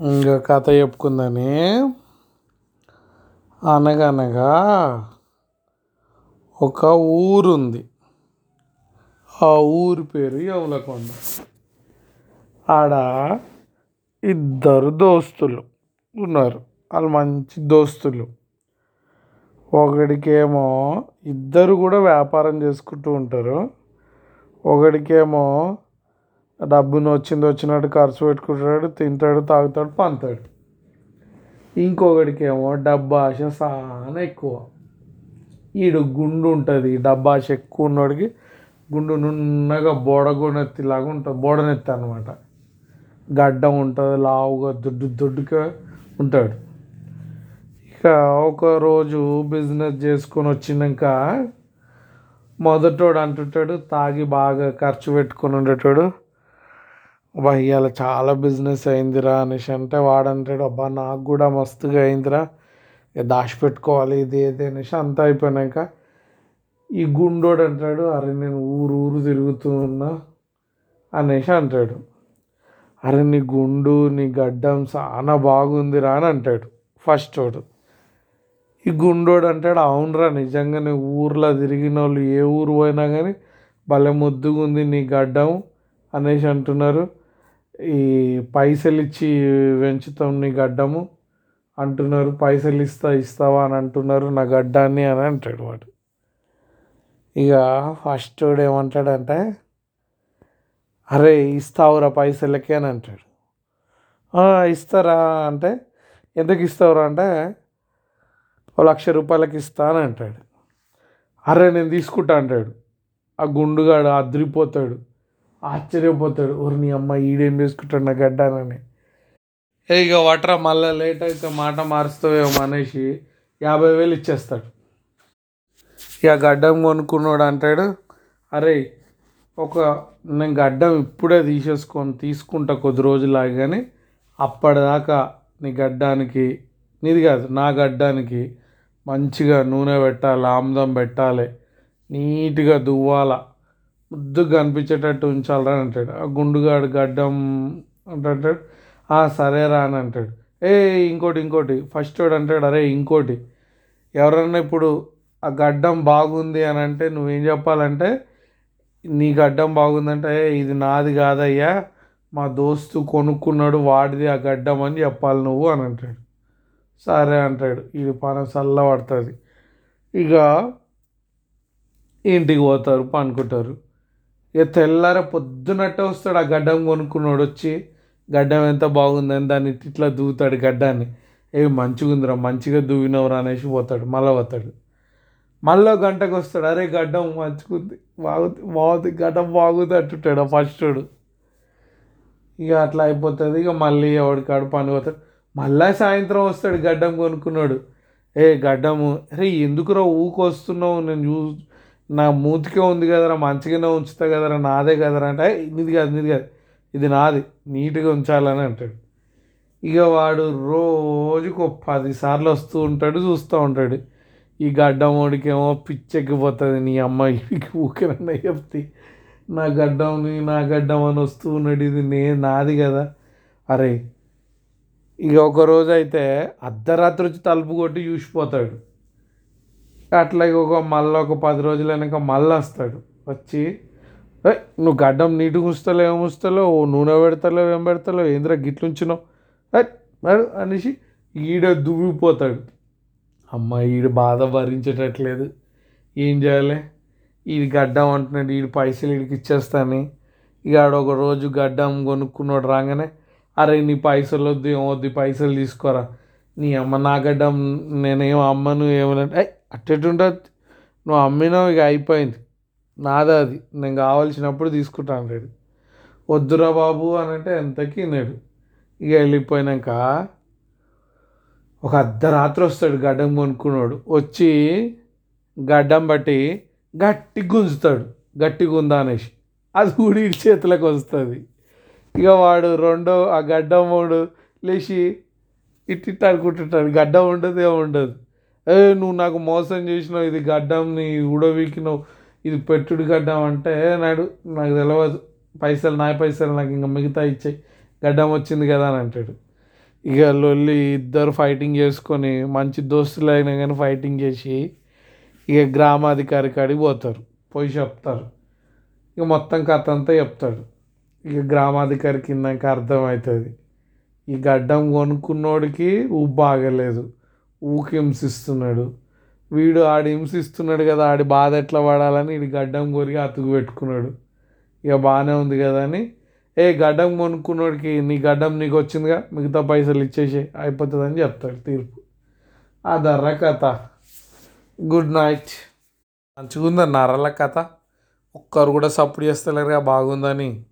ఇంకా కథ చెప్పుకుందని అనగనగా ఒక ఊరుంది. ఆ ఊరి పేరు యవలకొండ. ఆడ ఇద్దరు దోస్తులు ఉన్నారు. వాళ్ళు మంచి దోస్తులు. ఒకడికేమో ఇద్దరు కూడా వ్యాపారం చేసుకుంటూ ఉంటారు. ఒకడికేమో డబ్బును వచ్చింది వచ్చినట్టు ఖర్చు పెట్టుకుంటాడు తింటాడు తాగుతాడు పంతాడు. ఇంకొకడికేమో డబ్బు ఆశ చాలా ఎక్కువ. ఈడు గుండు ఉంటుంది డబ్బు ఆశ ఎక్కువ ఉన్నోడికి గుండు నున్నగా బోడగొనెత్తిలాగా ఉంటుంది బోడనెత్తి అనమాట గడ్డం ఉంటుంది లావుగా దొడ్డు దొడ్డుగా ఉంటాడు. ఇక ఒకరోజు బిజినెస్ చేసుకొని వచ్చినాక మొదటోడు అంటుంటాడు తాగి బాగా ఖర్చు పెట్టుకొని ఉండేటోడు అబ్బా ఇవాళ చాలా బిజినెస్ అయిందిరా అనేసి. అంటే వాడంటాడు అబ్బా నాకు కూడా మస్తుగా అయిందిరా. దాచి దాచిపెట్టుకోవాలి ఇది ఏది అనేసి. అంతా అయిపోయినాక ఈ గుండోడు అంటాడు అరే నేను ఊరు ఊరు తిరుగుతూ ఉన్నా అనేసి అంటాడు. అరే నీ గుండు నీ గడ్డం చాలా బాగుందిరా అని అంటాడు ఫస్ట్ వాడు. ఈ గుండోడు అంటాడు అవునరా నిజంగానే ఊర్లో తిరిగిన వాళ్ళు ఏ ఊరు పోయినా కానీ భలే ముద్దుగా ఉంది నీ గడ్డం అనేసి అంటున్నారు. ఈ పైసలు ఇచ్చి పెంచుతాం నీ గడ్డము. అంటున్నారు పైసలు ఇస్తా ఇస్తావా? అని అంటున్నారు నా గడ్డాన్ని అని అంటాడు వాడు. ఇక ఫస్ట్ వాడు ఏమంటాడంటే అరే ఇస్తావురా పైసలకి అని అంటాడు. ఇస్తారా? అంటే ఎందుకు ఇస్తావురా? అంటే ఓ లక్ష రూపాయలకి ఇస్తా అని అంటాడు. అరే నేను తీసుకుంటా అంటాడు. ఆ గుండుగాడు అదిరిపోతాడు. ఆశ్చర్యపోతాడు. ఓరి నీ అమ్మ ఈడేం చేసుకుంటాడు నా గడ్డానని ఏ ఇక వట్రా మళ్ళీ లేట్ అయితే మాట మారుస్తావేమో అనేసి యాభై వేలు ఇచ్చేస్తాడు. ఇక గడ్డం కొనుక్కున్నాడు అంటాడు. అరే ఒక నేను గడ్డం ఇప్పుడే తీసేసుకొని తీసుకుంటా కొద్ది రోజులు కానీ అప్పటిదాకా నీ గడ్డానికి నీది కాదు నా గడ్డానికి మంచిగా నూనె పెట్టాలి ఆముదం పెట్టాలి నీట్గా దువ్వాల ముద్దుగా కనిపించేటట్టు ఉంచాలరా అని అంటాడు. ఆ గుండుగాడు గడ్డం అంటాడు. "ఆ, సరేరా అని అంటాడు. ఏ ఇంకోటి ఇంకోటి. ఫస్ట్ వాడు అంటాడు అరే ఇంకోటి. ఎవరన్నా ఇప్పుడు ఆ గడ్డం బాగుంది అని అంటే నువ్వేం చెప్పాలంటే నీ గడ్డం బాగుందంటే "ఏ, ఇది నాది కాదయ్యా. మా దోస్తు కొనుక్కున్నాడు వాడిది ఆ గడ్డం అని చెప్పాలి నువ్వు అని అంటాడు. సరే అంటాడు. ఇది పన చల్ల పడుతుంది ఇక ఇంటికి పోతారు పనుకుంటారు ఇక తెల్లార పొద్దునట్టే వస్తాడు ఆ గడ్డం కొనుక్కున్నాడు వచ్చి గడ్డం ఎంత బాగుందని దాన్ని ఇట్లా దూతాడు గడ్డాన్ని. ఏ మంచిగా ఉందిరా మంచిగా దువ్వినవరా అనేసి పోతాడు మళ్ళీ పోతాడు. మళ్ళీ గంటకు వస్తాడు అరే గడ్డం మంచిగుంది బాగుంది బాగుంది గడ్డం బాగుంది అంటుంటాడు ఆ ఫస్ట్ వాడు ఇక అట్లా అయిపోతుంది ఇక మళ్ళీ ఎవడికాడు పని పోతాడు. మళ్ళీ సాయంత్రం వస్తాడు గడ్డం కొనుక్కున్నాడు. ఏ గడ్డము అరే ఎందుకురా ఊకొస్తున్నావు? నేను చూ నా మూతికే ఉంది కదరా మంచిగానే ఉంచుతా కదరా నాదే కదరా అంటే నీది కాదు నీది కాదు ఇది నాది నీట్గా ఉంచాలని అంటాడు. ఇక వాడు రోజుకు ఒక పది సార్లు వస్తూ ఉంటాడు చూస్తూ ఉంటాడు. ఈ గడ్డం పిచ్చెక్కిపోతుంది నీ అమ్మాయికి ఊకేనన్నా చెప్తే నా గడ్డంని నా గడ్డం అని వస్తూ ఉన్నాడు ఇది నే నాది కదా అరే ఇక ఒకరోజు అయితే అర్ధరాత్రి వచ్చి తలుపు కొట్టి చూసిపోతాడు. అట్లాగే ఒక మళ్ళీ ఒక పది రోజులు వెనక మళ్ళీ వస్తాడు. వచ్చి నువ్వు గడ్డం నీటుగా ఉంచుతలేవు ఏం ఉంచుతలేవు? ఓ నూనె పెడతలేవు ఏం పెడతలేవు? ఏంద్రా గిట్లుంచినావు "ఏయ్, అనేసి ఈడ దువ్విపోతాడు. అమ్మ ఈడు బాధ భరించేటట్లేదు. ఏం చేయాలి? ఈడు గడ్డం అంటున్నాడు ఈడు పైసలు ఈడికి ఇచ్చేస్తాను. ఇక ఆడ ఒక రోజు గడ్డం కొనుక్కున్నాడు రాగానే అరే నీ పైసలు వద్దు ఏమొద్దు పైసలు తీసుకోరా. నీ అమ్మ నా గడ్డం నేనేం అమ్మను ఏమనంటే అట్టెటుంటుంది నువ్వు అమ్మినావు ఇక అయిపోయింది. నాదా అది. నేను కావాల్సినప్పుడు తీసుకుంటాను లేడు వద్దురా బాబు అని అంటే ఎంతకి నేడు ఇక వెళ్ళిపోయినాక ఒక అర్ధరాత్రి వస్తాడు గడ్డం కొనుక్కున్నాడు. వచ్చి గడ్డం బట్టి గట్టి గుంజుతాడు. గట్టి గుందా అనేసి. అది ఊడి చేతులకు వస్తుంది. ఇక వాడు రెండో ఆ గడ్డం మూడు లేచి ఇట్టి అనుకుంటుంటాడు. గడ్డం ఉండదు ఏమి ఉండదు ఏ నువ్వు నాకు మోసం చేసినావు ఇది గడ్డం నీ ఉడవీకినావు ఇది పెట్టుడు గడ్డం అంటే నాడు నాకు తెలియదు పైసలు నా పైసలు నాకు ఇంకా మిగతా ఇచ్చాయి. గడ్డం వచ్చింది కదా అని అంటాడు. ఇక లొల్లి ఇద్దరు ఫైటింగ్ చేసుకొని మంచి దోస్తులు అయినా కానీ ఫైటింగ్ చేసి ఇక గ్రామాధికారి కాడికి పోతారు. పోయి చెప్తారు. ఇక మొత్తం కథ అంతా చెప్తాడు. ఇక గ్రామాధికారి కిందకి అర్థమవుతుంది. ఈ గడ్డం కొనుక్కున్నోడికి ఉబ్బు బాగలేదు. ఊకి హింసిస్తున్నాడు. వీడు ఆడు హింసిస్తున్నాడు కదా ఆడి బాధ ఎట్లా పడాలని వీడి గడ్డం కొరికి అతుకు పెట్టుకున్నాడు. ఇక బాగానే ఉంది కదా అని. ఏ గడ్డం కొనుక్కున్నోడికి నీ గడ్డం నీకు వచ్చిందిగా మిగతా పైసలు ఇచ్చేసి అయిపోతుందని చెప్తాడు తీర్పు. ఆ దర్ర కథ. Good night. మంచిగా ఉందా నరల కథ. ఒక్కరు కూడా సపోర్ట్ చేస్తలేరుగా బాగుందని.